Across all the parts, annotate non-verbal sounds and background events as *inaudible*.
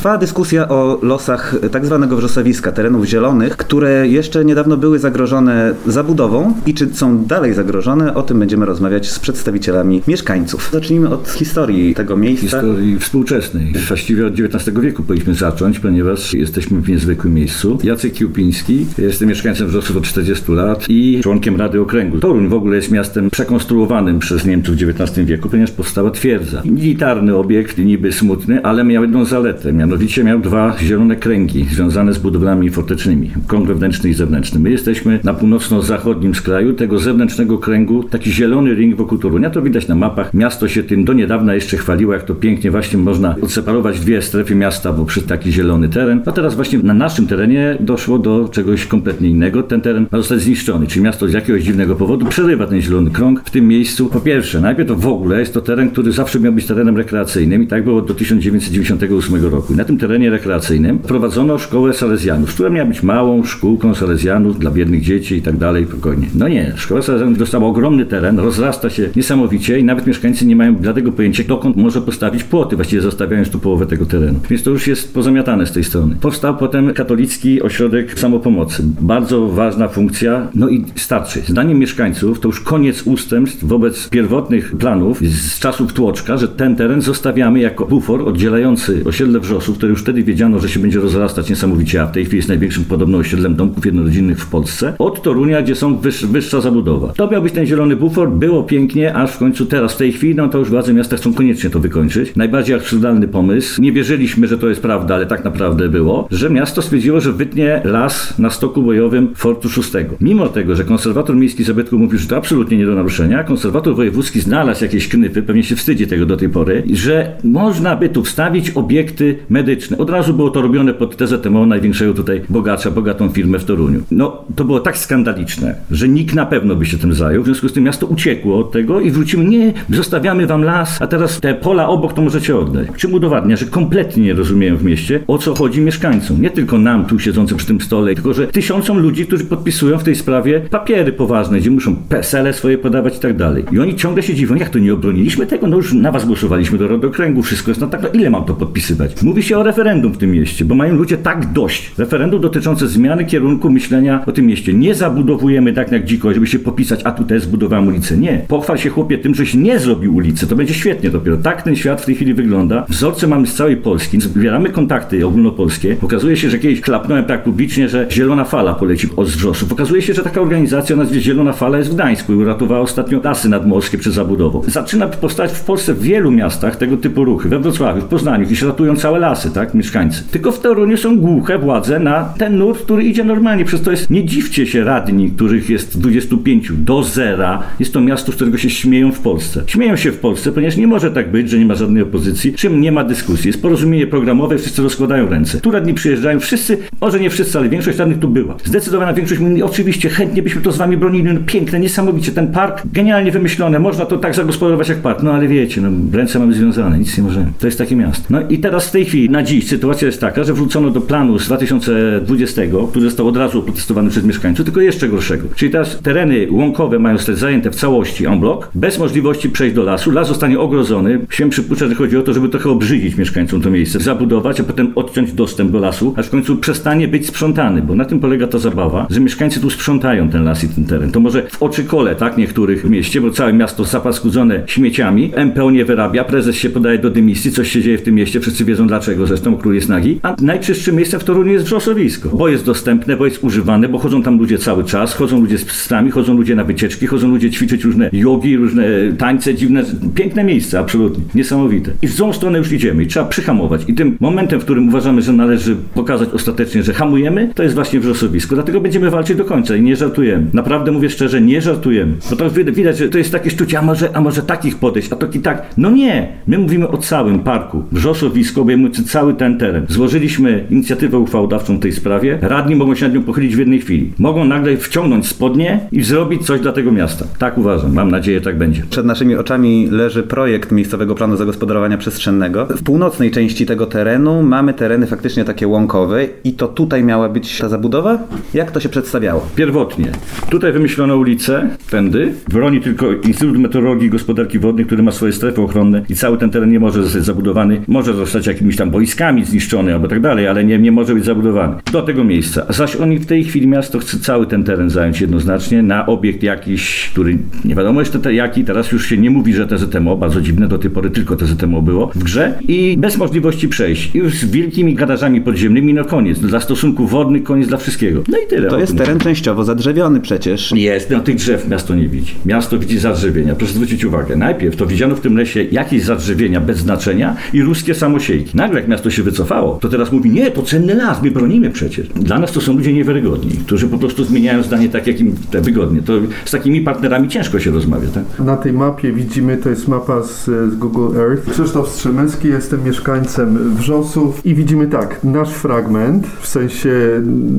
Trwa dyskusja o losach tak zwanego wrzosowiska, terenów zielonych, które jeszcze niedawno były zagrożone zabudową i czy są dalej zagrożone, o tym będziemy rozmawiać z przedstawicielami mieszkańców. Zacznijmy od historii tego miejsca. Historii współczesnej. Właściwie od XIX wieku powinniśmy zacząć, ponieważ jesteśmy w niezwykłym miejscu. Jacek Kiupiński, jestem mieszkańcem Wrzosów od 40 lat i członkiem Rady Okręgu. Toruń w ogóle jest miastem przekonstruowanym przez Niemców w XIX wieku, ponieważ powstała twierdza. Militarny obiekt, niby smutny, ale miał jedną zaletę, mianowicie miał dwa zielone kręgi związane z budowlami fortecznymi, krąg wewnętrzny i zewnętrzny. My jesteśmy na północno-zachodnim skraju tego zewnętrznego kręgu, taki zielony ring wokół Torunia, to widać na mapach. Miasto się tym do niedawna jeszcze chwaliło, jak to pięknie właśnie można odseparować dwie strefy miasta, bo przy taki zielony teren. A teraz właśnie na naszym terenie doszło do czegoś kompletnie innego. Ten teren ma zostać zniszczony, czyli miasto z jakiegoś dziwnego powodu przerywa ten zielony krąg w tym miejscu. Po pierwsze, najpierw to w ogóle jest to teren, który zawsze miał być terenem rekreacyjnym i tak było do 1998 roku. Na tym terenie rekreacyjnym prowadzono szkołę salezjanów, która miała być małą szkółką salezjanów dla biednych dzieci i tak dalej, spokojnie. No nie, szkoła salezjanów dostała ogromny teren, rozrasta się niesamowicie i nawet mieszkańcy nie mają bladego pojęcia, dokąd może postawić płoty, właściwie zostawiając tu połowę tego terenu. Więc to już jest pozamiatane z tej strony. Powstał potem katolicki ośrodek samopomocy. Bardzo ważna funkcja, no i starczy. Zdaniem mieszkańców to już koniec ustępstw wobec pierwotnych planów z czasów Tłoczka, że ten teren zostawiamy jako bufor oddzielający osiedle Wrzosów, które już wtedy wiedziano, że się będzie rozrastać niesamowicie, a w tej chwili jest największym podobno osiedlem domków jednorodzinnych w Polsce, od Torunia, gdzie są wyż, wyższa zabudowa. To miał być ten zielony bufor, było pięknie, aż w końcu teraz, w tej chwili, no to już władze miasta chcą koniecznie to wykończyć. Najbardziej absurdalny pomysł, nie wierzyliśmy, że to jest prawda, ale tak naprawdę było, że miasto stwierdziło, że wytnie las na stoku bojowym Fortu VI. Mimo tego, że konserwator miejski zabytku mówił, że to absolutnie nie do naruszenia, konserwator wojewódzki znalazł jakieś knyfy, pewnie się wstydzi tego do tej pory, że można by tu wstawić obiekty medyczne. Od razu było to robione pod TZMO, największego tutaj bogacza, bogatą firmę w Toruniu. No, to było tak skandaliczne, że nikt na pewno by się tym zajął. W związku z tym miasto uciekło od tego i wrócimy, nie, zostawiamy wam las, a teraz te pola obok to możecie oddać. Czym udowadnia, że kompletnie nie rozumieją w mieście, o co chodzi mieszkańcom. Nie tylko nam tu siedzącym przy tym stole, tylko że tysiącom ludzi, którzy podpisują w tej sprawie papiery poważne, gdzie muszą PESEL-e swoje podawać i tak dalej. I oni ciągle się dziwią, jak to nie obroniliśmy tego? No już na was głosowaliśmy do Rodokręgu, wszystko jest, no tak, no ile mam to podpisywać? Mówi się o referendum w tym mieście, bo mają ludzie tak dość. Referendum dotyczące zmiany kierunku myślenia o tym mieście. Nie zabudowujemy tak jak dziko, żeby się popisać, a tutaj zbudowałem ulicę. Nie. Pochwal się chłopie tym, żeś nie zrobił ulicy. To będzie świetnie dopiero. Tak ten świat w tej chwili wygląda. Wzorce mamy z całej Polski. Zbieramy kontakty ogólnopolskie. Okazuje się, że kiedyś klapnąłem tak publicznie, że Zielona Fala poleci od Wrzosów. Okazuje się, że taka organizacja o nazwie Zielona Fala jest w Gdańsku i uratowała ostatnio lasy nadmorskie przed zabudową. Zaczyna powstać w Polsce w wielu miastach tego typu ruchy. We Wrocławiu, w Poznaniu, gdzieś ratują całe lasy, tak, mieszkańcy. Tylko w Toruniu są głuche władze na ten nurt, który idzie normalnie. Przez to jest, nie dziwcie się radni, których jest 25 do zera. Jest to miasto, z którego się śmieją w Polsce. Śmieją się w Polsce, ponieważ nie może tak być, że nie ma żadnej opozycji, czym nie ma dyskusji. Jest porozumienie programowe, wszyscy rozkładają ręce. Tu radni przyjeżdżają, wszyscy, może nie wszyscy, ale większość radnych tu była. Zdecydowana większość mówi, oczywiście, chętnie byśmy to z wami bronili. No, piękne, niesamowicie. Ten park, genialnie wymyślone, można to tak zagospodarować jak park. No ale wiecie, no, ręce mamy związane, nic nie możemy. To jest takie miasto. No i teraz w tej chwili, na dziś, sytuacja jest taka, że wrócono do planu z 2020, który został od razu oprotestowany przez mieszkańców, tylko jeszcze gorszego. Czyli teraz tereny łąkowe mają zostać zajęte w całości en bloc, bez możliwości przejść do lasu. Las zostanie ogrodzony. Śmiem przypuszczać, że chodzi o to, żeby trochę obrzydzić mieszkańcom to miejsce, zabudować, a potem odciąć dostęp do lasu, aż w końcu przestanie być sprzątany, bo na tym polega ta zabawa, że mieszkańcy tu sprzątają ten las i ten teren. To może w oczy kole, tak, niektórych w mieście, bo całe miasto zapaskudzone śmieciami, MPO nie wyrabia, prezes się podaje do dymisji, coś się dzieje w tym mieście, wszyscy wiedzą dlaczego, zresztą król jest nagi, a najczystszym miejscem w Toruniu jest wrzosowisko, bo jest dostępne, bo jest używane, bo chodzą tam ludzie cały czas, chodzą ludzie z psami, chodzą ludzie na wycieczki, chodzą ludzie ćwiczyć różne jogi, różne tańce dziwne, piękne miejsce, absolutnie, niesamowite. I w złą stronę już idziemy i trzeba przyhamować. I tym momentem, w którym uważamy, że należy pokazać ostatecznie, że hamujemy, to jest właśnie wrzosowisko. Dlatego będziemy walczyć do końca i nie żartujemy. Naprawdę mówię szczerze, nie żartujemy. Bo to widać, że to jest takie sztucie, a może, a może takich podejść, a to i tak. No nie, my mówimy o całym parku. Wrzosowisko, obejmujący cały ten teren. Złożyliśmy inicjatywę uchwałodawczą w tej sprawie. Radni mogą się nad nią pochylić w jednej chwili. Mogą nagle wciągnąć spodnie i zrobić coś dla tego miasta. Tak uważam. Mam nadzieję, tak będzie. Przed naszymi oczami leży projekt miejscowego planu zagospodarowania przestrzennego. W północnej części tego terenu mamy tereny faktycznie takie łąkowe i to tutaj miała być ta zabudowa? Jak to się przedstawiało? Pierwotnie. Tutaj wymyślono ulicę, tędy. Broni tylko Instytut Meteorologii i Gospodarki Wodnej, który ma swoje strefy ochronne i cały ten teren nie może zostać zabudowany. Może zostać jakimiś tam tam boiskami zniszczony albo tak dalej, ale nie, nie może być zabudowany. Do tego miejsca. Zaś oni w tej chwili miasto chce cały ten teren zająć jednoznacznie na obiekt jakiś, który nie wiadomo jeszcze te, jaki, teraz już się nie mówi, że TZMO, bardzo dziwne, do tej pory tylko TZMO było w grze i bez możliwości przejść. I już z wielkimi garażami podziemnymi, no koniec. Dla stosunków wodnych, koniec dla wszystkiego. No i tyle. To jest teren częściowo zadrzewiony przecież. jest, no tych drzew miasto nie widzi. Miasto widzi zadrzewienia. Proszę zwrócić uwagę. Najpierw to widziano w tym lesie jakieś zadrzewienia bez znaczenia i ruskie samosiejki. Nagle jak miasto się wycofało, to teraz mówi, nie, to cenny las, my bronimy przecież. Dla nas to są ludzie niewiarygodni, którzy po prostu zmieniają zdanie tak, jak im te wygodnie. To z takimi partnerami ciężko się rozmawia, tak? Na tej mapie widzimy, to jest mapa z, z Google Earth. Krzysztof Strzemecki, jestem mieszkańcem Wrzosów i widzimy tak, nasz fragment, w sensie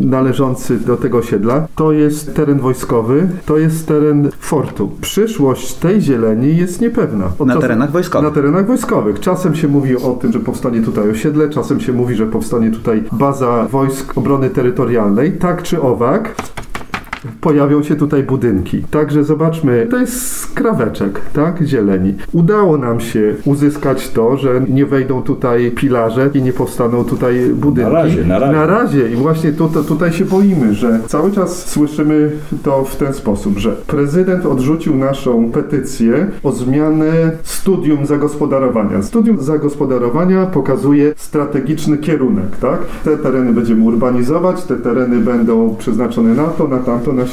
należący do tego osiedla, to jest teren wojskowy, to jest teren fortu. Przyszłość tej zieleni jest niepewna. Od Na czasu- terenach wojskowych. Na terenach wojskowych. Czasem się mówi o tym, że powstanie tutaj osiedle, czasem się mówi, że powstanie tutaj baza wojsk obrony terytorialnej. Tak czy owak, pojawią się tutaj budynki. Także zobaczmy, to jest skraweczek, tak, zieleni. Udało nam się uzyskać to, że nie wejdą tutaj pilarze i nie powstaną tutaj budynki. Na razie, na razie. Na razie i właśnie tu, to, tutaj się boimy, że cały czas słyszymy to w ten sposób, że prezydent odrzucił naszą petycję o zmianę studium zagospodarowania. Studium zagospodarowania pokazuje strategiczny kierunek, tak? Te tereny będziemy urbanizować, te tereny będą przeznaczone na to, na tamto, na.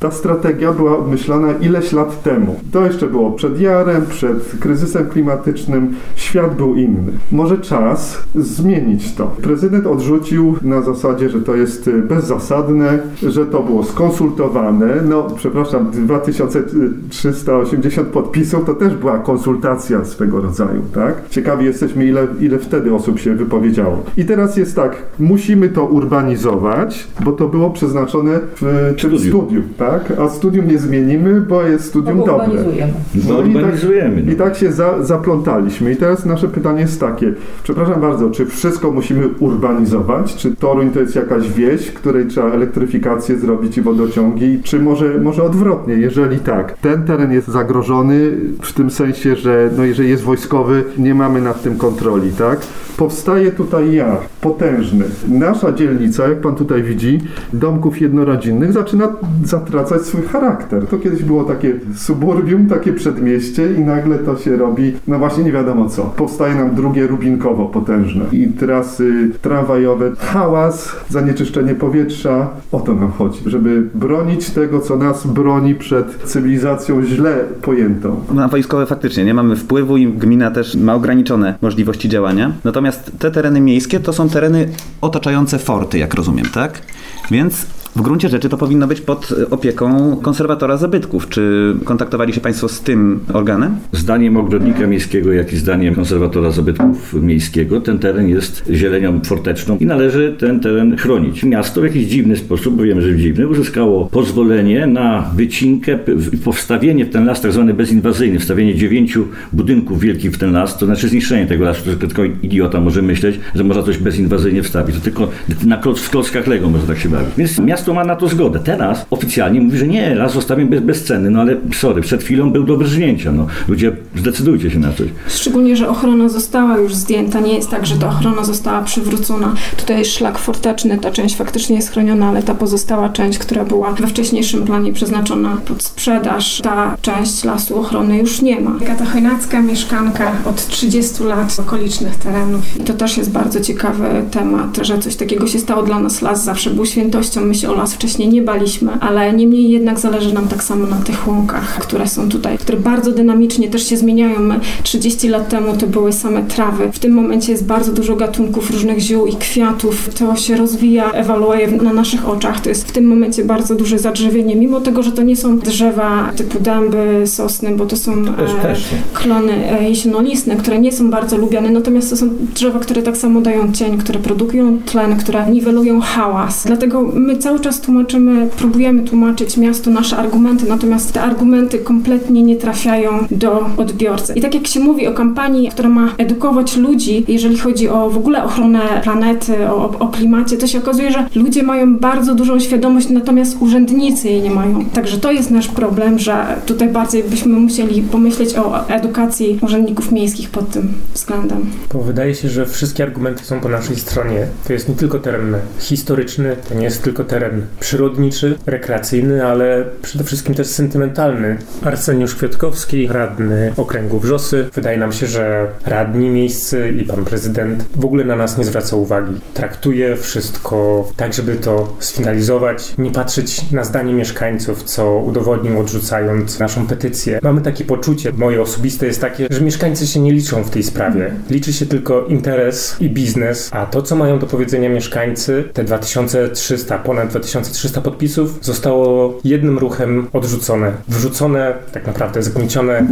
Ta strategia była obmyślana ileś lat temu. To jeszcze było przed jarem, przed kryzysem klimatycznym. Świat był inny. Może czas zmienić to. Prezydent odrzucił na zasadzie, że to jest y, bezzasadne, że to było skonsultowane. No, przepraszam, 2380 podpisów to też była konsultacja swego rodzaju, tak? Ciekawi jesteśmy, ile, ile wtedy osób się wypowiedziało. I teraz jest tak, musimy to urbanizować, bo to było przeznaczone w Studium. studium, tak? A studium nie zmienimy, bo jest studium No bo dobre. urbanizujemy. No, i tak, urbanizujemy, no. I tak się za, zaplątaliśmy. I teraz nasze pytanie jest takie. Przepraszam bardzo, czy wszystko musimy urbanizować? Czy Toruń to jest jakaś wieś, której trzeba elektryfikację zrobić i wodociągi? Czy może, może odwrotnie? Jeżeli tak, ten teren jest zagrożony w tym sensie, że no jeżeli jest wojskowy, nie mamy nad tym kontroli, tak? Powstaje tutaj jar potężny. Nasza dzielnica, jak pan tutaj widzi, domków jednorodzinnych zaczyna zatracać swój charakter. To kiedyś było takie suburbium, takie przedmieście i nagle to się robi, no właśnie nie wiadomo co. Powstaje nam drugie Rubinkowo potężne i trasy tramwajowe, hałas, zanieczyszczenie powietrza. O to nam chodzi, żeby bronić tego, co nas broni przed cywilizacją źle pojętą. Na wojskowe faktycznie nie mamy wpływu i gmina też ma ograniczone możliwości działania. Natomiast te tereny miejskie to są tereny otaczające forty, jak rozumiem, tak? Więc w gruncie rzeczy to powinno być pod opieką konserwatora zabytków. Czy kontaktowali się Państwo z tym organem? Zdaniem ogrodnika miejskiego, jak i zdaniem konserwatora zabytków miejskiego, ten teren jest zielenią forteczną i należy ten teren chronić. Miasto w jakiś dziwny sposób, bo wiemy, że dziwny, uzyskało pozwolenie na wycinkę, w- powstawienie w ten las tak zwany bezinwazyjny, wstawienie dziewięciu budynków wielkich w ten las, to znaczy zniszczenie tego lasu. To tylko idiota może myśleć, że można coś bezinwazyjnie wstawić. To tylko na kloc, w klockach Lego może tak się bawić. Więc miasto ma na to zgodę. Teraz oficjalnie mówi, że nie, las zostawię bez, bezcenny, no ale sorry, przed chwilą był do wyrżnięcia. No. Ludzie, zdecydujcie się na coś. Szczególnie, że ochrona została już zdjęta. Nie jest tak, że ta ochrona została przywrócona. Tutaj jest szlak forteczny, ta część faktycznie jest chroniona, ale ta pozostała część, która była we wcześniejszym planie przeznaczona pod sprzedaż, ta część lasu ochrony już nie ma. Agata Chojnacka, mieszkanka od 30 lat okolicznych terenów. I to też jest bardzo ciekawy temat, że coś takiego się stało dla nas. Las zawsze był świętością. My się o las wcześniej nie baliśmy, ale niemniej jednak zależy nam tak samo na tych łąkach, które są tutaj, które bardzo dynamicznie też się zmieniają. My 30 lat temu to były same trawy. W tym momencie jest bardzo dużo gatunków różnych ziół i kwiatów. To się rozwija, ewoluuje na naszych oczach. To jest w tym momencie bardzo duże zadrzewienie, mimo tego, że to nie są drzewa typu dęby, sosny, bo to są e, klony e, jesienolistne, które nie są bardzo lubiane, natomiast to są drzewa, które tak samo dają cień, które produkują tlen, które niwelują hałas. Dlatego my cały cały czas tłumaczymy, próbujemy tłumaczyć miastu nasze argumenty, natomiast te argumenty kompletnie nie trafiają do odbiorcy. I tak jak się mówi o kampanii, która ma edukować ludzi, jeżeli chodzi o w ogóle ochronę planety, o, o klimacie, to się okazuje, że ludzie mają bardzo dużą świadomość, natomiast urzędnicy jej nie mają. Także to jest nasz problem, że tutaj bardziej byśmy musieli pomyśleć o edukacji urzędników miejskich pod tym względem. Bo wydaje się, że wszystkie argumenty są po naszej stronie. To jest nie tylko teren historyczny, to nie jest tylko teren przyrodniczy, rekreacyjny, ale przede wszystkim też sentymentalny. Arseniusz Kwiatkowski, radny okręgu Wrzosy. Wydaje nam się, że radni miejscy i pan prezydent w ogóle na nas nie zwraca uwagi. Traktuje wszystko tak, żeby to sfinalizować, nie patrzeć na zdanie mieszkańców, co udowodnił odrzucając naszą petycję. Mamy takie poczucie, moje osobiste jest takie, że mieszkańcy się nie liczą w tej sprawie. Liczy się tylko interes i biznes, a to, co mają do powiedzenia mieszkańcy, te 2300, ponad 2300 podpisów, zostało jednym ruchem odrzucone. Wrzucone, tak naprawdę zgniecione,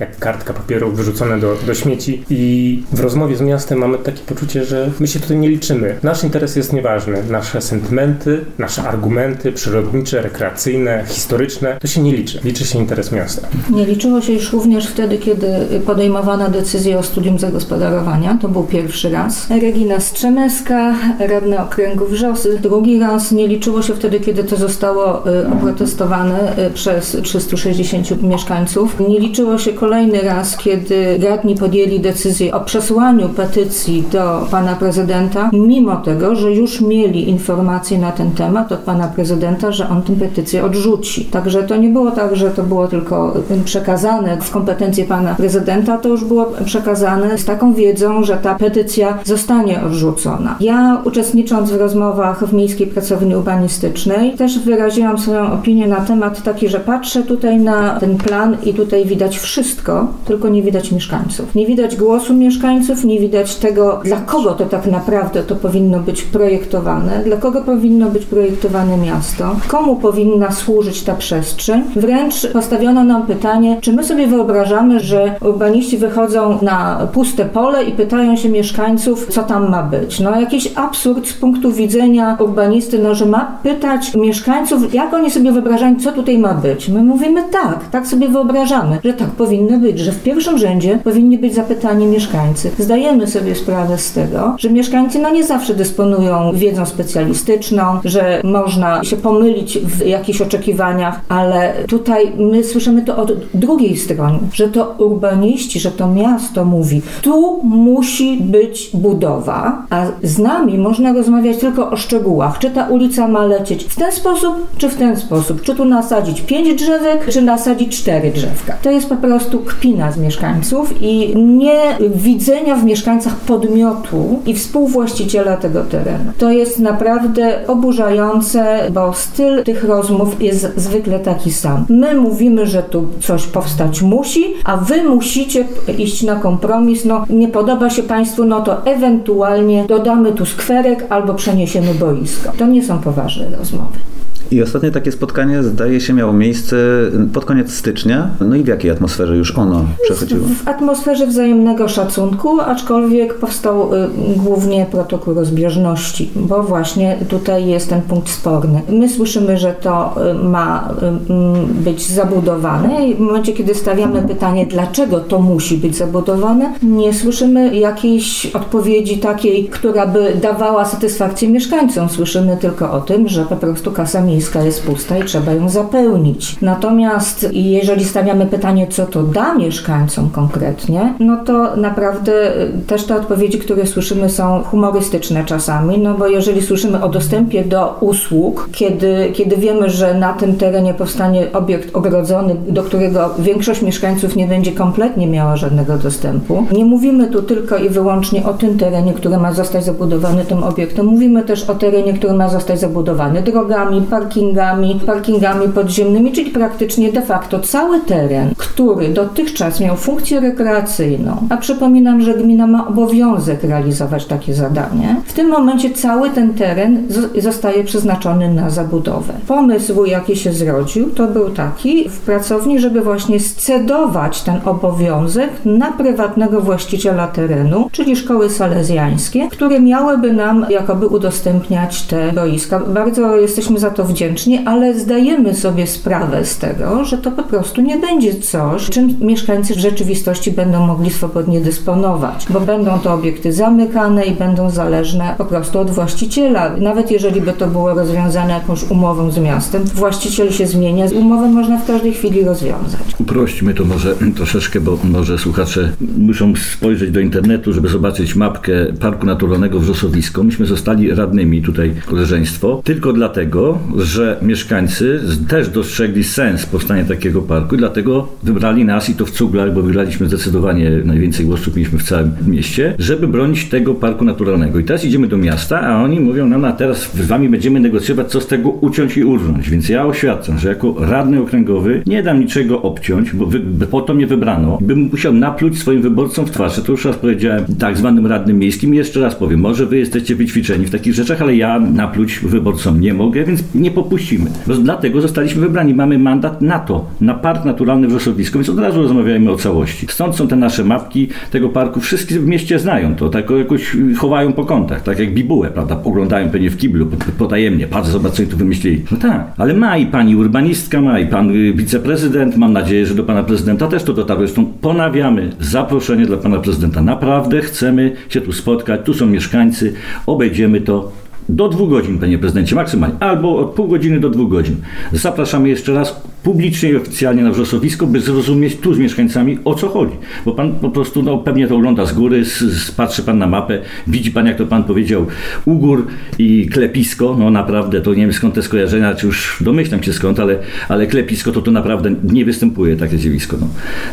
jak kartka papieru, wyrzucone do, do śmieci. I w rozmowie z miastem mamy takie poczucie, że my się tutaj nie liczymy. Nasz interes jest nieważny. Nasze sentymenty, nasze argumenty przyrodnicze, rekreacyjne, historyczne, to się nie liczy. Liczy się interes miasta. Nie liczyło się już również wtedy, kiedy podejmowano decyzję o studium zagospodarowania. To był pierwszy raz. Regina Strzemeska, radna okręgu Wrzosy. Drugi raz nie liczyło się wtedy, kiedy to zostało y, oprotestowane y, przez 360 mieszkańców. Nie liczyło się kolejny raz, kiedy radni podjęli decyzję o przesłaniu petycji do pana prezydenta, mimo tego, że już mieli informacje na ten temat od pana prezydenta, że on tę petycję odrzuci. Także to nie było tak, że to było tylko y, przekazane w kompetencje pana prezydenta, to już było przekazane z taką wiedzą, że ta petycja zostanie odrzucona. Ja uczestnicząc w rozmowach w Miejskiej Pracowni Urbanistycznej też wyraziłam swoją opinię na temat taki, że patrzę tutaj na ten plan i tutaj widać wszystko, tylko nie widać mieszkańców. Nie widać głosu mieszkańców, nie widać tego, dla kogo to tak naprawdę to powinno być projektowane, dla kogo powinno być projektowane miasto, komu powinna służyć ta przestrzeń. Wręcz postawiono nam pytanie, czy my sobie wyobrażamy, że urbaniści wychodzą na puste pole i pytają się mieszkańców, co tam ma być. No jakiś absurd z punktu widzenia urbanisty, no że ma pytać mieszkańców, jak oni sobie wyobrażają, co tutaj ma być. My mówimy tak, tak sobie wyobrażamy, że tak powinno być, że w pierwszym rzędzie powinni być zapytani mieszkańcy. Zdajemy sobie sprawę z tego, że mieszkańcy no nie zawsze dysponują wiedzą specjalistyczną, że można się pomylić w jakichś oczekiwaniach, ale tutaj my słyszymy to od drugiej strony, że to urbaniści, że to miasto mówi, tu musi być budowa, a z nami można rozmawiać tylko o szczegółach, czy ta ulica ma lecieć w ten sposób, czy w ten sposób, czy tu nasadzić pięć drzewek, czy nasadzić cztery drzewka. To jest po prostu kpina z mieszkańców i nie widzenia w mieszkańcach podmiotu i współwłaściciela tego terenu. To jest naprawdę oburzające, bo styl tych rozmów jest zwykle taki sam. My mówimy, że tu coś powstać musi, a wy musicie iść na kompromis. No, nie podoba się Państwu, no to ewentualnie dodamy tu skwerek albo przeniesiemy boisko. To nie są poważne rozmowy. I ostatnie takie spotkanie, zdaje się, miało miejsce pod koniec stycznia. No i w jakiej atmosferze już ono przechodziło? W atmosferze wzajemnego szacunku, aczkolwiek powstał y, głównie protokół rozbieżności, bo właśnie tutaj jest ten punkt sporny. My słyszymy, że to y, ma y, być zabudowane i w momencie, kiedy stawiamy pytanie, dlaczego to musi być zabudowane, nie słyszymy jakiejś odpowiedzi takiej, która by dawała satysfakcję mieszkańcom. Słyszymy tylko o tym, że po prostu kasa miejska jest pusta i trzeba ją zapełnić. Natomiast jeżeli stawiamy pytanie, co to da mieszkańcom konkretnie, no to naprawdę y, też te odpowiedzi, które słyszymy są humorystyczne czasami, no bo jeżeli słyszymy o dostępie do usług, kiedy, kiedy wiemy, że na tym terenie powstanie obiekt ogrodzony, do którego większość mieszkańców nie będzie kompletnie miała żadnego dostępu, nie mówimy tu tylko i wyłącznie o tym terenie, który ma zostać zabudowany tym obiektem, mówimy też o terenie, który ma zostać zabudowany drogami, parkami, parkingami, parkingami podziemnymi, czyli praktycznie de facto cały teren, który dotychczas miał funkcję rekreacyjną, a przypominam, że gmina ma obowiązek realizować takie zadanie, w tym momencie cały ten teren zostaje przeznaczony na zabudowę. Pomysł, jaki się zrodził, to był taki w pracowni, żeby właśnie scedować ten obowiązek na prywatnego właściciela terenu, czyli szkoły salezjańskie, które miałyby nam jakoby udostępniać te boiska. Bardzo jesteśmy za to wdzięczni, ale zdajemy sobie sprawę z tego, że to po prostu nie będzie coś, czym mieszkańcy w rzeczywistości będą mogli swobodnie dysponować, bo będą to obiekty zamykane i będą zależne po prostu od właściciela. Nawet jeżeli by to było rozwiązane jakąś umową z miastem, właściciel się zmienia, umowę można w każdej chwili rozwiązać. Uprośćmy to może *clears throat* troszeczkę, bo może słuchacze muszą spojrzeć do internetu, żeby zobaczyć mapkę Parku Naturalnego Wrzosowisko. Myśmy zostali radnymi tutaj, koleżeństwo, tylko dlatego, że mieszkańcy też dostrzegli sens powstania takiego parku i dlatego wybrali nas i to w cuglach, bo wygraliśmy zdecydowanie najwięcej głosów mieliśmy w całym mieście, żeby bronić tego parku naturalnego. I teraz idziemy do miasta, a oni mówią nam, a teraz z wami będziemy negocjować, co z tego uciąć i urząć. Więc ja oświadczam, że jako radny okręgowy nie dam niczego obciąć, bo wy, po to mnie wybrano. Bym musiał napluć swoim wyborcom w twarz. To już raz powiedziałem tak zwanym radnym miejskim i jeszcze raz powiem, może wy jesteście wyćwiczeni w takich rzeczach, ale ja napluć wyborcom nie mogę, więc nie popuścimy. Dlatego zostaliśmy wybrani. Mamy mandat na to, na park naturalny Wrzosowisko, więc od razu rozmawiajmy o całości. Stąd są te nasze mapki tego parku. Wszyscy w mieście znają to, tak jakoś chowają po kątach, tak jak bibułę, prawda? Oglądają pewnie w kiblu, potajemnie. Patrz, zobacz, co tu wymyślili. No tak, ale ma i pani urbanistka, ma i pan y, wiceprezydent. Mam nadzieję, że do pana prezydenta też to dotarło. Zresztą ponawiamy zaproszenie dla pana prezydenta. Naprawdę chcemy się tu spotkać. Tu są mieszkańcy. Obejdziemy to do dwóch godzin, panie prezydencie, maksymalnie, albo od pół godziny do dwóch godzin. Zapraszamy jeszcze raz publicznie i oficjalnie na wrzosowisko, by zrozumieć tu z mieszkańcami o co chodzi. Bo pan po prostu no, pewnie to ogląda z góry, z, z, patrzy pan na mapę, widzi pan, jak to pan powiedział, ugór i klepisko. No naprawdę, to nie wiem skąd te skojarzenia, czy już domyślam się skąd, ale, ale klepisko to to naprawdę nie występuje takie zjawisko. No.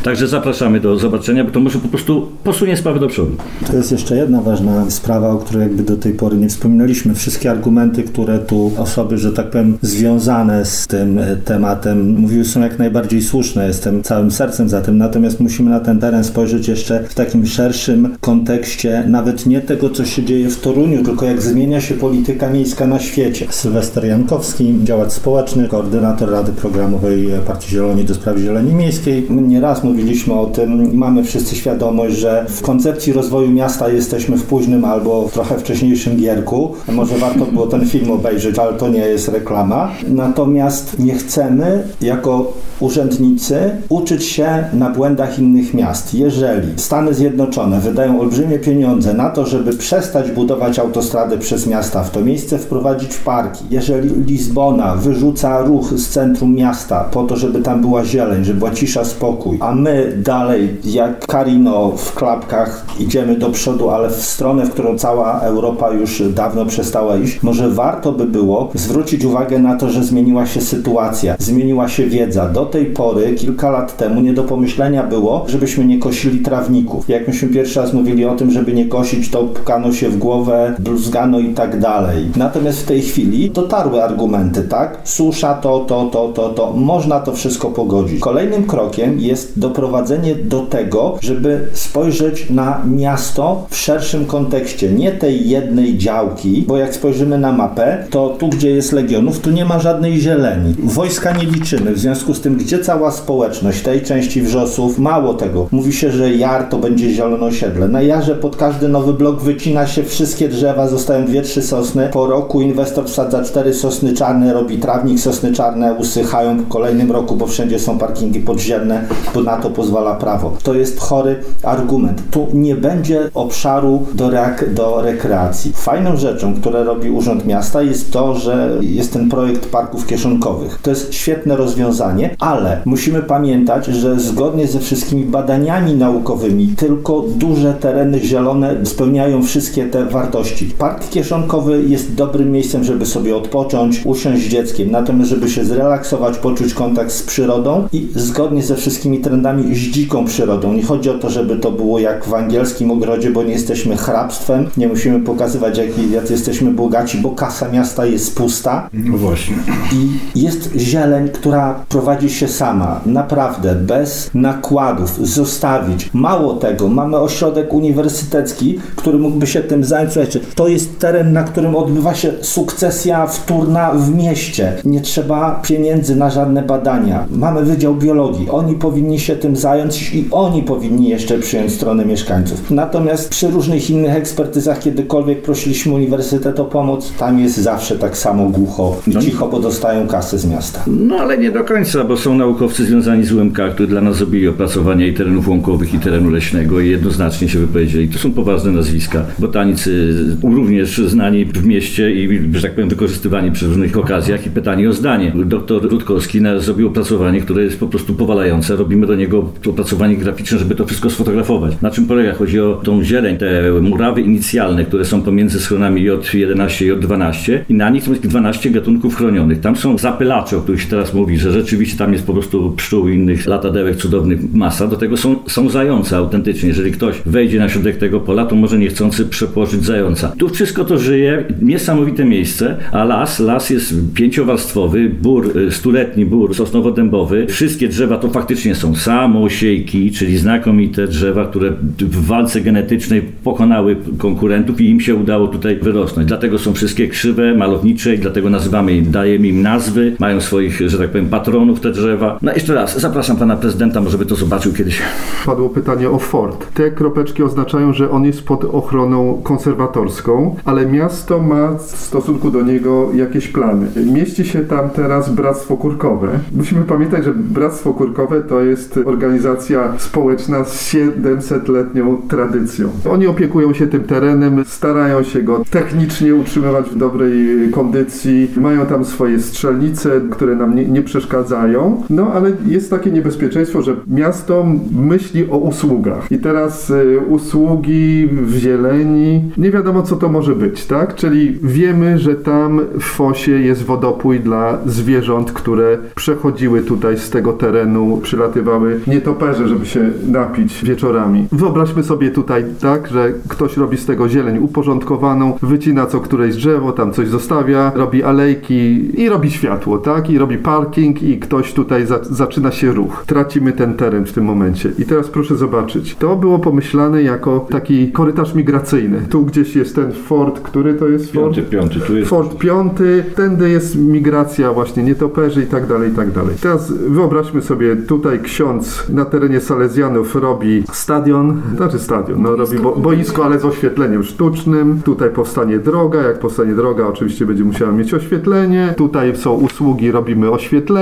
Także zapraszamy do zobaczenia, bo to może po prostu posunie sprawę do przodu. To jest jeszcze jedna ważna sprawa, o której jakby do tej pory nie wspominaliśmy. Wszystkie argumenty, które tu osoby, że tak powiem, związane z tym e, tematem mówiły są jak najbardziej słuszne. Jestem całym sercem za tym. Natomiast musimy na ten teren spojrzeć jeszcze w takim szerszym kontekście, nawet nie tego, co się dzieje w Toruniu, tylko jak zmienia się polityka miejska na świecie. Sylwester Jankowski, działacz społeczny, koordynator Rady Programowej Partii Zieloni do Spraw Zieleni Miejskiej. Nieraz mówiliśmy o tym, mamy wszyscy świadomość, że w koncepcji rozwoju miasta jesteśmy w późnym albo trochę wcześniejszym gierku. Może warto było ten film obejrzeć, ale to nie jest reklama. Natomiast nie chcemy jako urzędnicy uczyć się na błędach innych miast. Jeżeli Stany Zjednoczone wydają olbrzymie pieniądze na to, żeby przestać budować autostrady przez miasta, w to miejsce wprowadzić parki, jeżeli Lizbona wyrzuca ruch z centrum miasta po to, żeby tam była zieleń, żeby była cisza, spokój, a my dalej jak Karino w klapkach idziemy do przodu, ale w stronę, w którą cała Europa już dawno przestała iść, może warto by było zwrócić uwagę na to, że zmieniła się sytuacja, zmieniła się wiedza. Do tej pory, kilka lat temu, nie do pomyślenia było, żebyśmy nie kosili trawników. Jak myśmy pierwszy raz mówili o tym, żeby nie kosić, to pukano się w głowę, bluzgano i tak dalej. Natomiast w tej chwili dotarły argumenty, tak? Susza to, to, to, to, to. Można to wszystko pogodzić. Kolejnym krokiem jest doprowadzenie do tego, żeby spojrzeć na miasto w szerszym kontekście, nie tej jednej działki, bo jak spojrzymy na mapę, to tu, gdzie jest Legionów, tu nie ma żadnej zieleni. Wojska nie liczymy, w związku z tym, gdzie cała społeczność tej części wrzosów, mało tego, mówi się, że jar to będzie zielono osiedle. Na jarze pod każdy nowy blok wycina się wszystkie drzewa, zostają dwie, trzy sosny. Po roku inwestor wsadza cztery sosny czarne, robi trawnik, sosny czarne usychają w kolejnym roku, bo wszędzie są parkingi podziemne, bo na to pozwala prawo. To jest chory argument. Tu nie będzie obszaru do, reak- do rekreacji. Fajną rzeczą, które robi Urząd Miasta jest to, że jest ten projekt parków kieszonkowych. To jest świetne rozwiązanie rozwiązanie, ale musimy pamiętać, że zgodnie ze wszystkimi badaniami naukowymi tylko duże tereny zielone spełniają wszystkie te wartości. Park kieszonkowy jest dobrym miejscem, żeby sobie odpocząć, usiąść z dzieckiem, natomiast żeby się zrelaksować, poczuć kontakt z przyrodą i zgodnie ze wszystkimi trendami z dziką przyrodą. Nie chodzi o to, żeby to było jak w angielskim ogrodzie, bo nie jesteśmy hrabstwem, nie musimy pokazywać, jak, jak jesteśmy bogaci, bo kasa miasta jest pusta. No właśnie. I jest zieleń, która prowadzi się sama, naprawdę, bez nakładów, zostawić. Mało tego, mamy ośrodek uniwersytecki, który mógłby się tym zająć. Słuchajcie, to jest teren, na którym odbywa się sukcesja wtórna w mieście. Nie trzeba pieniędzy na żadne badania. Mamy Wydział Biologii. Oni powinni się tym zająć i oni powinni jeszcze przyjąć stronę mieszkańców. Natomiast przy różnych innych ekspertyzach, kiedykolwiek prosiliśmy Uniwersytet o pomoc, tam jest zawsze tak samo głucho i No. cicho, bo dostają kasę z miasta. No ale nie do końca, bo są naukowcy związani z UMK, którzy dla nas zrobili opracowania i terenów łąkowych, i terenu leśnego i jednoznacznie się wypowiedzieli. To są poważne nazwiska. Botanicy również znani w mieście i, że tak powiem, wykorzystywani przy różnych okazjach i pytanie o zdanie. Doktor Rutkowski zrobił opracowanie, które jest po prostu powalające. Robimy do niego opracowanie graficzne, żeby to wszystko sfotografować. Na czym polega? Chodzi o tą zieleń, te murawy inicjalne, które są pomiędzy schronami J11 i J12 i na nich jest 12 gatunków chronionych. Tam są zapylacze, o których się teraz mówi, że rzeczywiście tam jest po prostu pszczół i innych latadełek cudownych masa. Do tego są, są zające autentycznie. Jeżeli ktoś wejdzie na środek tego pola, to może niechcący przepożyć zająca. Tu wszystko to żyje, niesamowite miejsce, a las, las jest pięciowarstwowy, bór, y, stuletni bór sosnowo-dębowy. Wszystkie drzewa to faktycznie są samosiejki, czyli znakomite drzewa, które w walce genetycznej pokonały konkurentów i im się udało tutaj wyrosnąć. Dlatego są wszystkie krzywe, malownicze i dlatego nazywamy dajemy im nazwy, mają swoich, że tak powiem, patronów te drzewa. No jeszcze raz, zapraszam pana prezydenta, może by to zobaczył kiedyś. Padło pytanie o fort. Te kropeczki oznaczają, że on jest pod ochroną konserwatorską, ale miasto ma w stosunku do niego jakieś plany. Mieści się tam teraz Bractwo Kurkowe. Musimy pamiętać, że Bractwo Kurkowe to jest organizacja społeczna z 700-letnią tradycją. Oni opiekują się tym terenem, starają się go technicznie utrzymywać w dobrej kondycji, mają tam swoje strzelnice, które nam nie, nie przeszkadzają. No ale jest takie niebezpieczeństwo, że miasto myśli o usługach. I teraz y, usługi w zieleni, nie wiadomo co to może być, tak? Czyli wiemy, że tam w fosie jest wodopój dla zwierząt, które przechodziły tutaj z tego terenu, przylatywały nietoperze, żeby się napić wieczorami. Wyobraźmy sobie tutaj, tak, że ktoś robi z tego zieleń uporządkowaną, wycina co któreś drzewo, tam coś zostawia, robi alejki i robi światło, tak? I robi parking i ktoś tutaj za zaczyna się ruch. Tracimy ten teren w tym momencie. I teraz proszę zobaczyć. To było pomyślane jako taki korytarz migracyjny. Tu gdzieś jest ten fort, który to jest fort? Piąty, piąty, tu jest... Fort piąty, tędy jest migracja właśnie nietoperzy i tak dalej, i tak dalej. Teraz wyobraźmy sobie, tutaj ksiądz na terenie Salezjanów robi stadion, znaczy stadion, no robi bo, boisko, ale z oświetleniem sztucznym. Tutaj powstanie droga, jak powstanie droga, oczywiście będzie musiała mieć oświetlenie. Tutaj są usługi, robimy oświetlenie.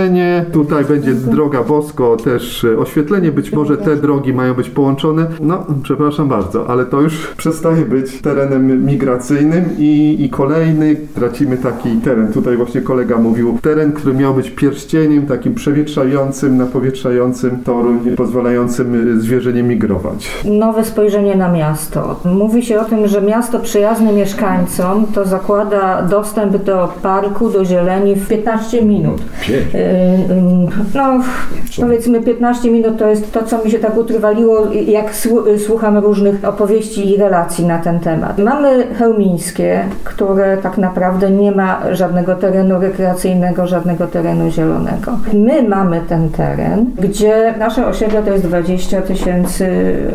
Tutaj będzie droga Bosko, też e, oświetlenie. Być może te drogi mają być połączone. No, przepraszam bardzo, ale to już *laughs* przestaje być terenem migracyjnym i, i kolejny tracimy taki teren. Tutaj właśnie kolega mówił, teren, który miał być pierścieniem takim przewietrzającym, napowietrzającym Toruń, pozwalającym y, zwierzę migrować. Nowe spojrzenie na miasto. Mówi się o tym, że miasto przyjazne mieszkańcom to zakłada dostęp do parku, do zieleni w 15 minut. Yy, yy, No, powiedzmy 15 minut to jest to, co mi się tak utrwaliło, jak słu- słucham różnych opowieści i relacji na ten temat. Mamy Chełmińskie, które tak naprawdę nie ma żadnego terenu rekreacyjnego, żadnego terenu zielonego. My mamy ten teren, gdzie nasze osiedle to jest 20 tysięcy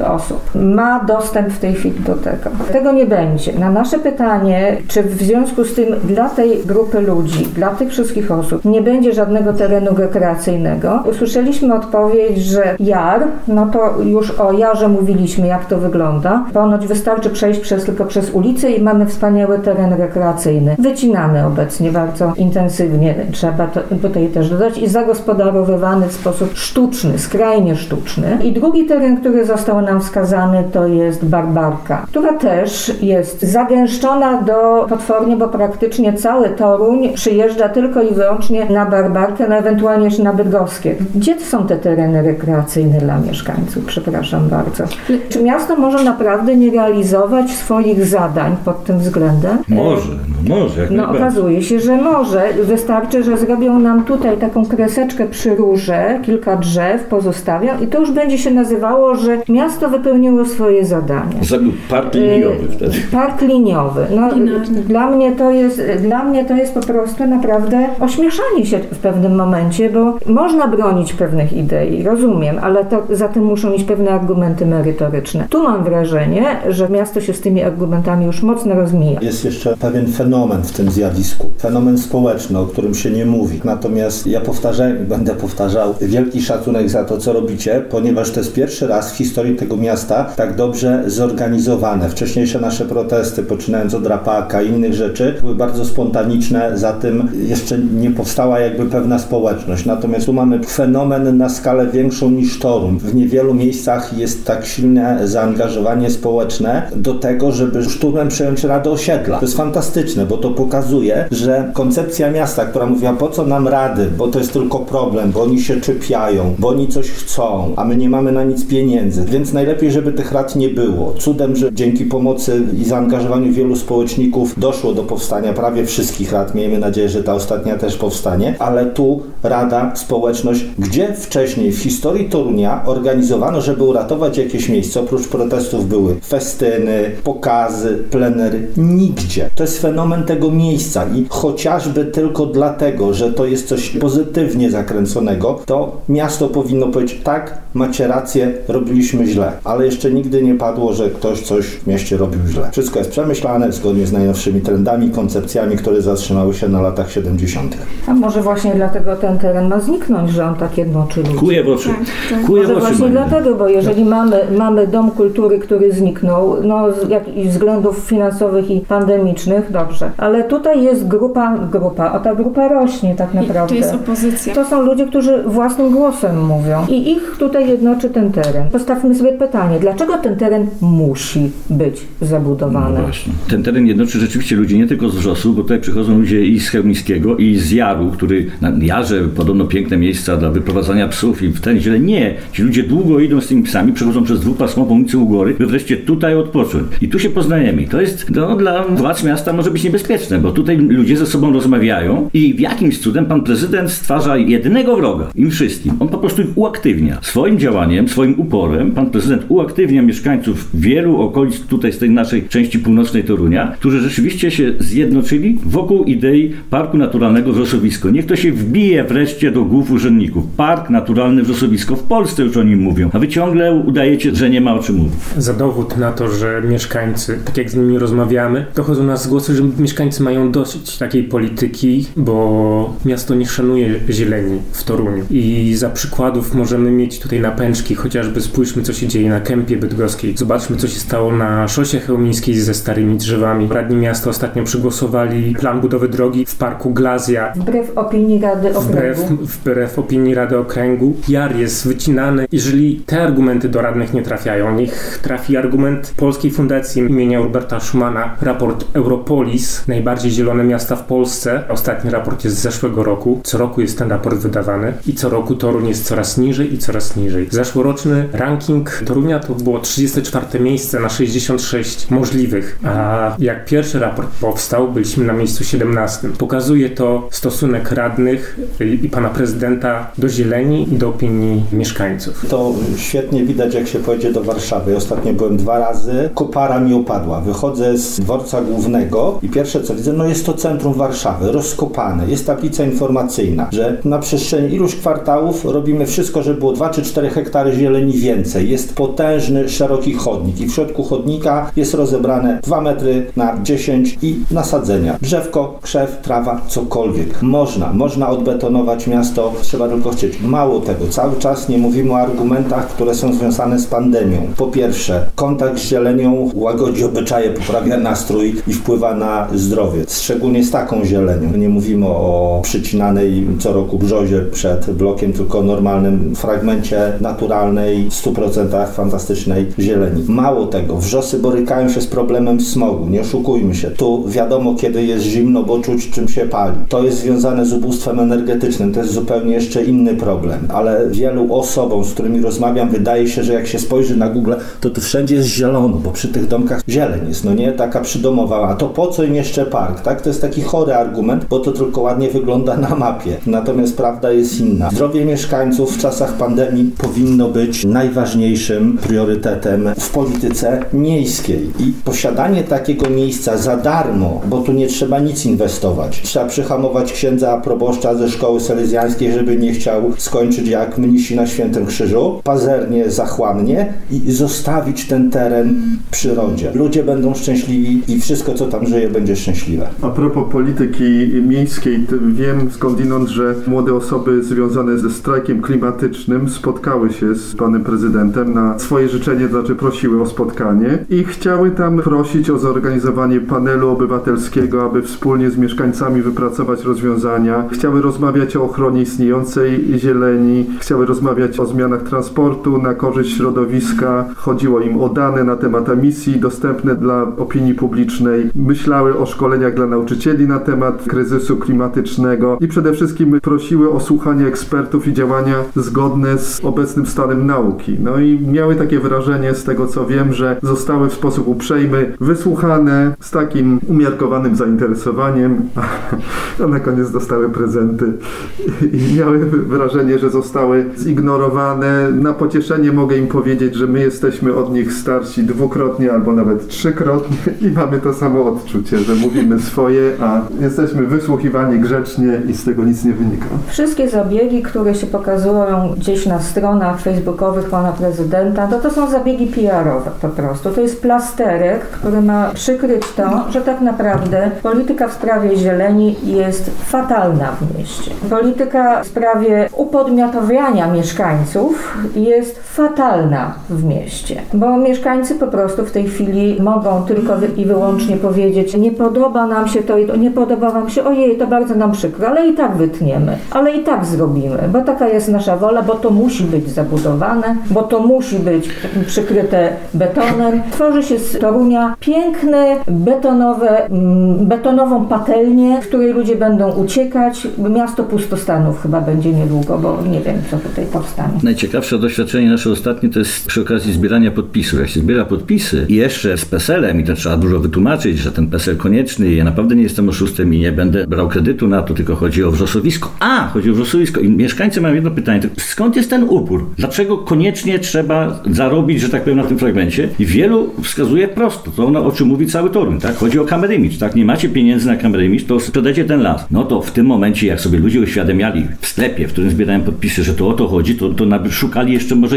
osób. Ma dostęp w tej chwili do tego. Tego nie będzie. Na nasze pytanie, czy w związku z tym dla tej grupy ludzi, dla tych wszystkich osób nie będzie żadnego terenu rekreacyjnego, usłyszeliśmy odpowiedź, że jar, no to już o jarze mówiliśmy, jak to wygląda. Ponoć wystarczy przejść przez, tylko przez ulicę i mamy wspaniały teren rekreacyjny. Wycinany obecnie bardzo intensywnie, trzeba to tutaj też dodać, i zagospodarowywany w sposób sztuczny, skrajnie sztuczny. I drugi teren, który został nam wskazany, to jest Barbarka, która też jest zagęszczona do potwornie, bo praktycznie cały Toruń przyjeżdża tylko i wyłącznie na Barbarkę, ewentualnie jeszcze na Bydgoskie. Gdzie są te tereny rekreacyjne dla mieszkańców? Przepraszam bardzo. Czy miasto może naprawdę nie realizować swoich zadań pod tym względem? Może, no może, jak No najbardziej. okazuje się, że może. Wystarczy, że zrobią nam tutaj taką kreseczkę przy rurze, kilka drzew pozostawią i to już będzie się nazywało, że miasto wypełniło swoje zadanie. Zabił park liniowy Y, wtedy. Park liniowy. No, dla, mnie to jest, dla mnie to jest po prostu naprawdę ośmieszanie się w pewnym momencie, bo można bronić pewnych idei, rozumiem, ale to, za tym muszą iść pewne argumenty merytoryczne. Tu mam wrażenie, że miasto się z tymi argumentami już mocno rozmija. Jest jeszcze pewien fenomen w tym zjawisku. Fenomen społeczny, o którym się nie mówi. Natomiast ja powtarzam i będę powtarzał wielki szacunek za to, co robicie, ponieważ to jest pierwszy raz w historii tego miasta tak dobrze zorganizowane. Wcześniejsze nasze protesty, poczynając od rapaka i innych rzeczy, były bardzo spontaniczne, za tym jeszcze nie powstała jakby pewna społeczność. Natomiast tu mamy fenomen na skalę większą niż Toruń. W niewielu miejscach jest tak silne zaangażowanie społeczne do tego, żeby szturmem przejąć Radę Osiedla. To jest fantastyczne, bo to pokazuje, że koncepcja miasta, która mówiła po co nam rady, bo to jest tylko problem, bo oni się czepiają, bo oni coś chcą, a my nie mamy na nic pieniędzy. Więc najlepiej, żeby tych rad nie było. Cudem, że dzięki pomocy i zaangażowaniu wielu społeczników doszło do powstania prawie wszystkich rad. Miejmy nadzieję, że ta ostatnia też powstanie, ale tu Rada, społeczność, gdzie wcześniej w historii Torunia organizowano, żeby uratować jakieś miejsce, oprócz protestów były festyny, pokazy, plenery, nigdzie. To jest fenomen tego miejsca i chociażby tylko dlatego, że to jest coś pozytywnie zakręconego, to miasto powinno powiedzieć, tak, macie rację, robiliśmy źle, ale jeszcze nigdy nie padło, że ktoś coś w mieście robił źle. Wszystko jest przemyślane zgodnie z najnowszymi trendami, koncepcjami, które zatrzymały się na latach 70. A może właśnie dlatego ten teren ma zniknąć, że on tak jednoczy ludzi? Kuje w oczy. Tak, tak. Kuje w Może oczy. właśnie Magda. dlatego, bo jeżeli mamy, mamy dom kultury, który zniknął, no z jakichś względów finansowych i pandemicznych, dobrze. Ale tutaj jest grupa, grupa, a ta grupa rośnie tak I naprawdę. to jest opozycja. To są ludzie, którzy własnym głosem mówią i ich tutaj jednoczy ten teren. Postawmy sobie pytanie, dlaczego ten teren musi być zabudowany? No właśnie. Ten teren jednoczy rzeczywiście ludzi nie tylko z Wrzosu, bo tutaj przychodzą ludzie i z Chełmińskiego, i z Jaru, który na Jarze podobno piękne miejsca dla wyprowadzania psów i w ten źle. Nie. Ci ludzie długo idą z tymi psami, przechodzą przez dwupasmową ulicę u góry, by wreszcie tutaj odpocząć. I tu się poznajemy. I to jest no, dla władz miasta może być niebezpieczne, bo tutaj ludzie ze sobą rozmawiają i w jakimś cudem pan prezydent stwarza jedynego wroga im wszystkim. On po prostu ich uaktywnia. Swoim działaniem, swoim uporem pan prezydent uaktywnia mieszkańców wielu okolic tutaj z tej naszej części północnej Torunia, którzy rzeczywiście się zjednoczyli wokół idei Parku Naturalnego Wrzosowisko. Niech to się wbije wreszcie do głów urzędników. Park Naturalny Wrzosowisko. W Polsce już o nim mówią, a wy ciągle udajecie, że nie ma o czym mówić. Za dowód na to, że mieszkańcy, tak jak z nimi rozmawiamy, dochodzą nas głosy, że mieszkańcy mają dosyć takiej polityki, bo miasto nie szanuje zieleni w Toruniu. I za przykładów możemy mieć tutaj napęczki, chociażby spójrzmy, co się dzieje na kępie bydgoskiej. Zobaczmy, co się stało na szosie chełmińskiej ze starymi drzewami. Radni miasta ostatnio przygłosowali plan budowy drogi w parku Glazja Wbrew opinii Rady Wbrew, Okręgu. wbrew opinii Rady Okręgu, jar jest wycinany. Jeżeli te argumenty do radnych nie trafiają, niech trafi argument Polskiej Fundacji imienia Roberta Schumana, raport Europolis, najbardziej zielone miasta w Polsce. Ostatni raport jest z zeszłego roku. Co roku jest ten raport wydawany i co roku Toruń jest coraz niżej i coraz niżej. Zeszłoroczny ranking Torunia to było 34 miejsce na 66 możliwych, a jak pierwszy raport powstał, byliśmy na miejscu 17. Pokazuje to stosunek radnych i pana prezydenta do zieleni i do opinii mieszkańców. To świetnie widać, jak się pojedzie do Warszawy. Ostatnio byłem dwa razy, kopara mi opadła. Wychodzę z dworca głównego i pierwsze co widzę, no jest to centrum Warszawy, rozkopane. Jest tablica informacyjna, że na przestrzeni iluś kwartałów robimy wszystko, żeby było 2 czy 4 hektary zieleni więcej. Jest potężny, szeroki chodnik i w środku chodnika jest rozebrane 2 metry na 10 i nasadzenia. Drzewko, krzew, trawa, cokolwiek. Można, można odbetonować miasto, trzeba tylko chcieć. Mało tego, cały czas nie mówimy o argumentach, które są związane z pandemią. Po pierwsze, kontakt z zielenią łagodzi obyczaje, poprawia nastrój i wpływa na zdrowie. Szczególnie z taką zielenią. Nie mówimy o przycinanej co roku brzozie przed blokiem, tylko normalnym fragmencie naturalnej, 100% fantastycznej zieleni. Mało tego, wrzosy borykają się z problemem smogu. Nie oszukujmy się. Tu wiadomo, kiedy jest zimno, bo czuć czym się pali. To jest związane z ubóstwem energetycznym to jest zupełnie jeszcze inny problem, ale wielu osobom, z którymi rozmawiam, wydaje się, że jak się spojrzy na Google, to tu wszędzie jest zielono, bo przy tych domkach zieleń jest, no nie? Taka przydomowa, a to po co im jeszcze park, tak? To jest taki chory argument, bo to tylko ładnie wygląda na mapie. Natomiast prawda jest inna. Zdrowie mieszkańców w czasach pandemii powinno być najważniejszym priorytetem w polityce miejskiej i posiadanie takiego miejsca za darmo, bo tu nie trzeba nic inwestować. Trzeba przyhamować księdza proboszcza ze szkoły selezjańskiej, żeby nie chciał skończyć jak mnisi na Świętym Krzyżu, pazernie, zachłannie i zostawić ten teren przyrodzie. Ludzie będą szczęśliwi i wszystko, co tam żyje, będzie szczęśliwe. A propos polityki miejskiej, wiem skądinąd, że młode osoby związane ze strajkiem klimatycznym spotkały się z panem prezydentem na swoje życzenie, to znaczy prosiły o spotkanie i chciały tam prosić o zorganizowanie panelu obywatelskiego, aby wspólnie z mieszkańcami wypracować rozwiązania. Chciały rozmawiać o ochronie istniejącej zieleni, chciały rozmawiać o zmianach transportu na korzyść środowiska. Chodziło im o dane na temat emisji dostępne dla opinii publicznej. Myślały o szkoleniach dla nauczycieli na temat kryzysu klimatycznego i przede wszystkim prosiły o słuchanie ekspertów i działania zgodne z obecnym stanem nauki. No i miały takie wrażenie z tego co wiem, że zostały w sposób uprzejmy wysłuchane z takim umiarkowanym zainteresowaniem, a na koniec dostały prezenty i miały wrażenie, że zostały zignorowane. Na pocieszenie mogę im powiedzieć, że my jesteśmy od nich starsi dwukrotnie albo nawet trzykrotnie i mamy to samo odczucie, że mówimy swoje, a jesteśmy wysłuchiwani grzecznie i z tego nic nie wynika. Wszystkie zabiegi, które się pokazują gdzieś na stronach facebookowych pana prezydenta, to to są zabiegi PR-owe po prostu. To jest plasterek, który ma przykryć to, że tak naprawdę polityka w sprawie zieleni jest fatalna w mieście. Polityka w sprawie upodmiotowiania mieszkańców jest fatalna w mieście, bo mieszkańcy po prostu w tej chwili mogą tylko i wyłącznie powiedzieć, nie podoba nam się to, nie podoba wam się, ojej, to bardzo nam przykro, ale i tak wytniemy, ale i tak zrobimy, bo taka jest nasza wola, bo to musi być zabudowane, bo to musi być przykryte betonem. Tworzy się z Torunia piękne, betonowe, mm, betonową patelnię, w której ludzie będą uciekać. Miasto pustostanów chyba będzie niedługo, bo nie wiem, co tutaj powstanie. Najciekawsze doświadczenie nasze ostatnie to jest przy okazji zbierania podpisów. Jak się zbiera podpisy i jeszcze z PESEL-em i to trzeba dużo wytłumaczyć, że ten PESEL konieczny, ja naprawdę nie jestem oszustem i nie będę brał kredytu na to, tylko chodzi o wrzosowisko. A, chodzi o wrzosowisko. I mieszkańcy mają jedno pytanie, skąd jest ten upór? Dlaczego koniecznie trzeba zarobić, że tak powiem, na tym fragmencie? I wielu wskazuje prosto, to ono, o czym mówi cały Toruń, tak? Chodzi o Image, tak? Nie macie pieniędzy na Image, to sprzedajcie ten las. No to w tym momencie, jak sobie ludzie uświadamiali w sklepie, w którym zbierałem podpisy, że to o to chodzi, to, to szukali jeszcze może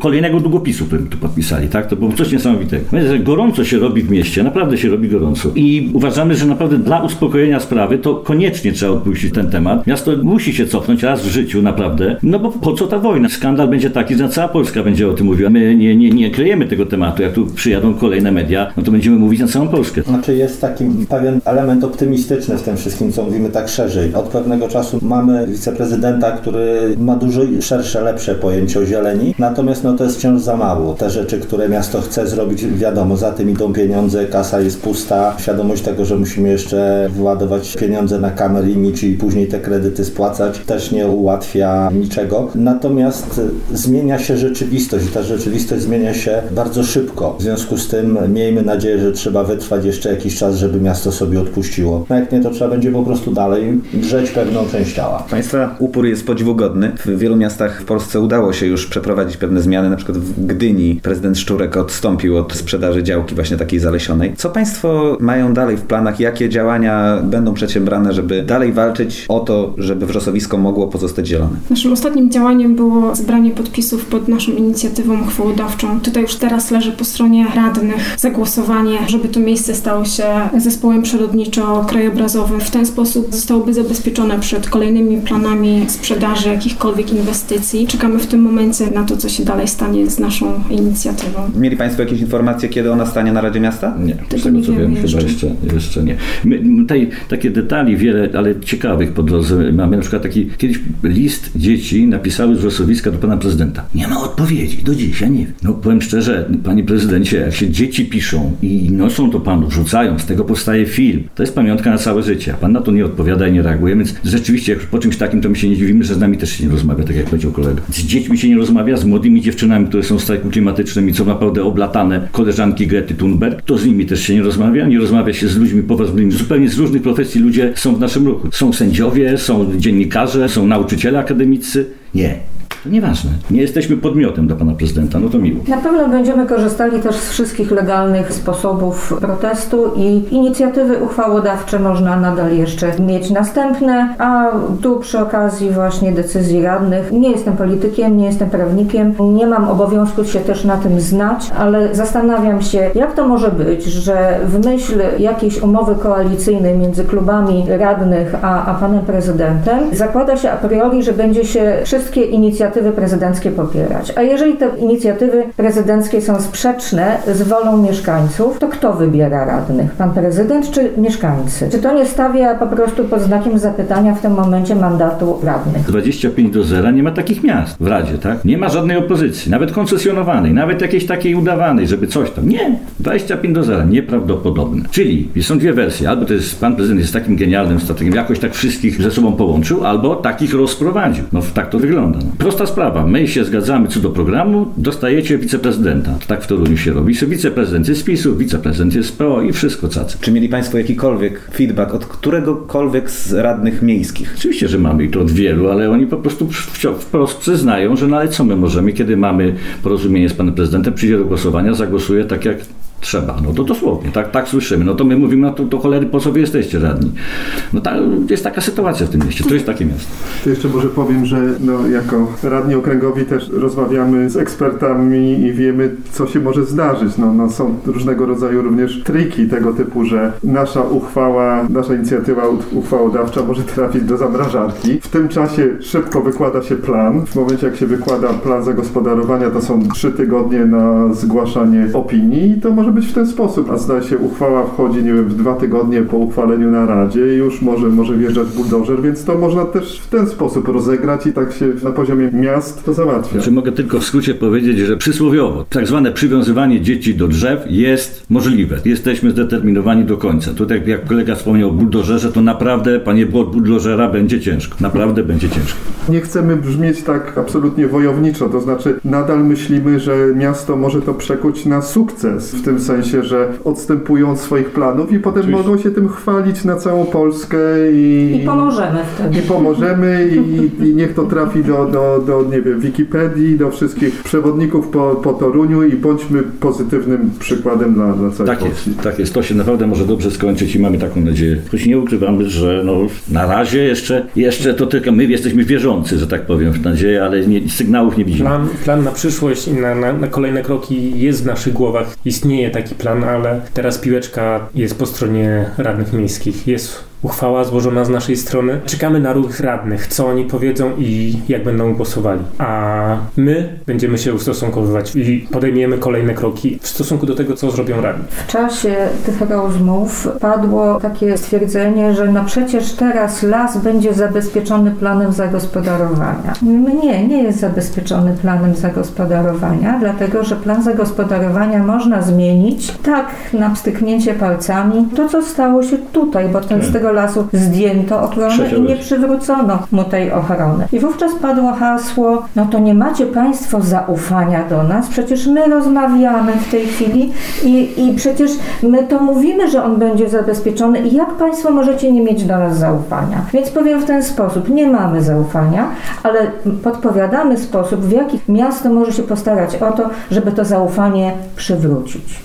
kolejnego długopisu, którym tu podpisali, tak? To było coś niesamowitego. Więc, gorąco się robi w mieście, naprawdę się robi gorąco. I uważamy, że naprawdę dla uspokojenia sprawy to koniecznie trzeba odpuścić ten temat. Miasto musi się cofnąć raz w życiu, naprawdę. No bo po co ta wojna? Skandal będzie taki, że cała Polska będzie o tym mówiła. My nie, nie, nie kryjemy tego tematu. Jak tu przyjadą kolejne media, no to będziemy mówić na całą Polskę. Znaczy jest taki pewien element optymistyczny w tym wszystkim, co mówimy tak szerzej. Od pewnego czasu mamy wiceprezydenta, który ma dużo szersze, lepsze pojęcie o zieleni, natomiast no to jest wciąż za mało. Te rzeczy, które miasto chce zrobić, wiadomo, za tym idą pieniądze, kasa jest pusta, świadomość tego, że musimy jeszcze wyładować pieniądze na kamer image i później te kredyty spłacać, też nie ułatwia niczego. Natomiast zmienia się rzeczywistość i ta rzeczywistość zmienia się bardzo szybko. W związku z tym miejmy nadzieję, że trzeba wytrwać jeszcze jakiś czas, żeby miasto sobie odpuściło. No jak nie, to trzeba będzie po prostu dalej drzeć pewną część ciała. Państwa upór jest podziwugodny. W wielu miastach w Polsce udało się już przeprowadzić pewne zmiany. Na przykład w Gdyni prezydent Szczurek odstąpił od sprzedaży działki właśnie takiej zalesionej. Co Państwo mają dalej w planach? Jakie działania będą przedsiębrane, żeby dalej walczyć o to, żeby wrzosowisko mogło pozostać zielone? Naszym ostatnim działaniem było zebranie podpisów pod naszą inicjatywą chwołodawczą. Tutaj już teraz leży po stronie radnych zagłosowanie, żeby to miejsce stało się zespołem przyrodniczo-krajobrazowym. W ten sposób zostałoby zabezpieczone przed kolejnymi planami sprzedaży jakichkolwiek inwestycji. Czekamy w tym momencie na to, co się dalej stanie z naszą inicjatywą. Mieli Państwo jakieś informacje, kiedy ona stanie na Radzie Miasta? Nie, Tego z tego nie co wiem, chyba jeszcze. jeszcze, nie. My, tutaj takie detali wiele, ale ciekawych po drodze mamy. Na przykład taki kiedyś list dzieci napisały z wrzosowiska do pana prezydenta. Nie ma odpowiedzi, do dziś, ja nie wiem. No powiem szczerze, panie prezydencie, jak się dzieci piszą i noszą to panu, wrzucają, z tego powstaje film, to jest pamiątka na całe życie. A pan na to nie odpowiada i nie reaguje, więc rzeczywiście jak po czymś takim to my się nie dziwimy, że z nami też się nie rozmawia, tak jak powiedział kolega. Z dziećmi się nie rozmawia, z młodymi dziewczynami, które są w strajku klimatycznym i co naprawdę oblatane koleżanki Grety Thunberg, to z nimi też się nie rozmawia. Nie rozmawia się z ludźmi poważnymi. Zupełnie z różnych profesji ludzie są w naszym ruchu. Są sędziowie, są dziennikarze, są nauczyciele akademicy. Nie. Nieważne. Nie jesteśmy podmiotem dla pana prezydenta, no to miło. Na pewno będziemy korzystali też z wszystkich legalnych sposobów protestu i inicjatywy uchwałodawcze można nadal jeszcze mieć następne, a tu przy okazji właśnie decyzji radnych, nie jestem politykiem, nie jestem prawnikiem, nie mam obowiązku się też na tym znać, ale zastanawiam się, jak to może być, że w myśl jakiejś umowy koalicyjnej między klubami radnych a, a panem prezydentem zakłada się a priori, że będzie się wszystkie inicjatywy prezydenckie popierać. A jeżeli te inicjatywy prezydenckie są sprzeczne z wolą mieszkańców, to kto wybiera radnych? Pan prezydent czy mieszkańcy? Czy to nie stawia po prostu pod znakiem zapytania w tym momencie mandatu radnych? 25 do 0 nie ma takich miast w Radzie, tak? Nie ma żadnej opozycji, nawet koncesjonowanej, nawet jakiejś takiej udawanej, żeby coś tam. Nie, 25 do 0, nieprawdopodobne. Czyli są dwie wersje, albo to jest pan prezydent jest takim genialnym strategiem, jakoś tak wszystkich ze sobą połączył, albo takich rozprowadził. No tak to wygląda. No. Prosta sprawa, my się zgadzamy co do programu, dostajecie wiceprezydenta. To tak w Toruniu się robi. Wiceprezydent jest z PiSu, wiceprezydent jest z PO i wszystko cacy. Czy mieli Państwo jakikolwiek feedback od któregokolwiek z radnych miejskich? Oczywiście, że mamy i to od wielu, ale oni po prostu wprost przyznają, że no ale co my możemy, kiedy mamy porozumienie z panem prezydentem, przyjdzie do głosowania, zagłosuje tak jak trzeba. No to dosłownie, tak, tak słyszymy. No to my mówimy, no to, to cholery, po co wy jesteście radni? No ta, jest taka sytuacja w tym mieście, to jest takie miasto. To jeszcze może powiem, że no, jako radni okręgowi też rozmawiamy z ekspertami i wiemy, co się może zdarzyć. No, no, są różnego rodzaju również triki tego typu, że nasza uchwała, nasza inicjatywa uchwałodawcza może trafić do zamrażarki. W tym czasie szybko wykłada się plan. W momencie, jak się wykłada plan zagospodarowania, to są trzy tygodnie na zgłaszanie opinii i to może być w ten sposób. A zdaje się, uchwała wchodzi, nie wiem, w dwa tygodnie po uchwaleniu na Radzie i już może, może wjeżdżać buldożer, więc to można też w ten sposób rozegrać i tak się na poziomie miast to załatwia. Czy mogę tylko w skrócie powiedzieć, że przysłowiowo tak zwane przywiązywanie dzieci do drzew jest możliwe. Jesteśmy zdeterminowani do końca. Tutaj jak kolega wspomniał o buldożerze, to naprawdę, panie od buldożera będzie ciężko. Naprawdę będzie ciężko. Nie chcemy brzmieć tak absolutnie wojowniczo, to znaczy nadal myślimy, że miasto może to przekuć na sukces, w tym sensie, że odstępują od swoich planów i potem Oczywiście. mogą się tym chwalić na całą Polskę i, I pomożemy wtedy. i pomożemy i, i niech to trafi do, do, do, nie wiem, Wikipedii, do wszystkich przewodników po, po Toruniu i bądźmy pozytywnym przykładem dla, dla całej Tak Polski. jest, tak jest. To się naprawdę może dobrze skończyć i mamy taką nadzieję. Choć nie ukrywamy, że no, na razie jeszcze, jeszcze to tylko my jesteśmy wierzący, że tak powiem, w nadzieję, ale nie, sygnałów nie widzimy. Plan, plan na przyszłość i na, na, na kolejne kroki jest w naszych głowach. Istnieje taki plan, ale teraz piłeczka jest po stronie radnych miejskich. Jest uchwała złożona z naszej strony. Czekamy na ruch radnych, co oni powiedzą i jak będą głosowali. A my będziemy się ustosunkowywać i podejmiemy kolejne kroki w stosunku do tego, co zrobią radni. W czasie tych rozmów padło takie stwierdzenie, że no przecież teraz las będzie zabezpieczony planem zagospodarowania. Nie, nie jest zabezpieczony planem zagospodarowania, dlatego że plan zagospodarowania można zmienić tak na pstryknięcie palcami. To, co stało się tutaj, bo ten, z tego lasu zdjęto ochronę i nie przywrócono mu tej ochrony. I wówczas padło hasło, no to nie macie Państwo zaufania do nas, przecież my rozmawiamy w tej chwili i, i przecież my to mówimy, że on będzie zabezpieczony i jak Państwo możecie nie mieć do nas zaufania? Więc powiem w ten sposób, nie mamy zaufania, ale podpowiadamy sposób, w jaki miasto może się postarać o to, żeby to zaufanie przywrócić.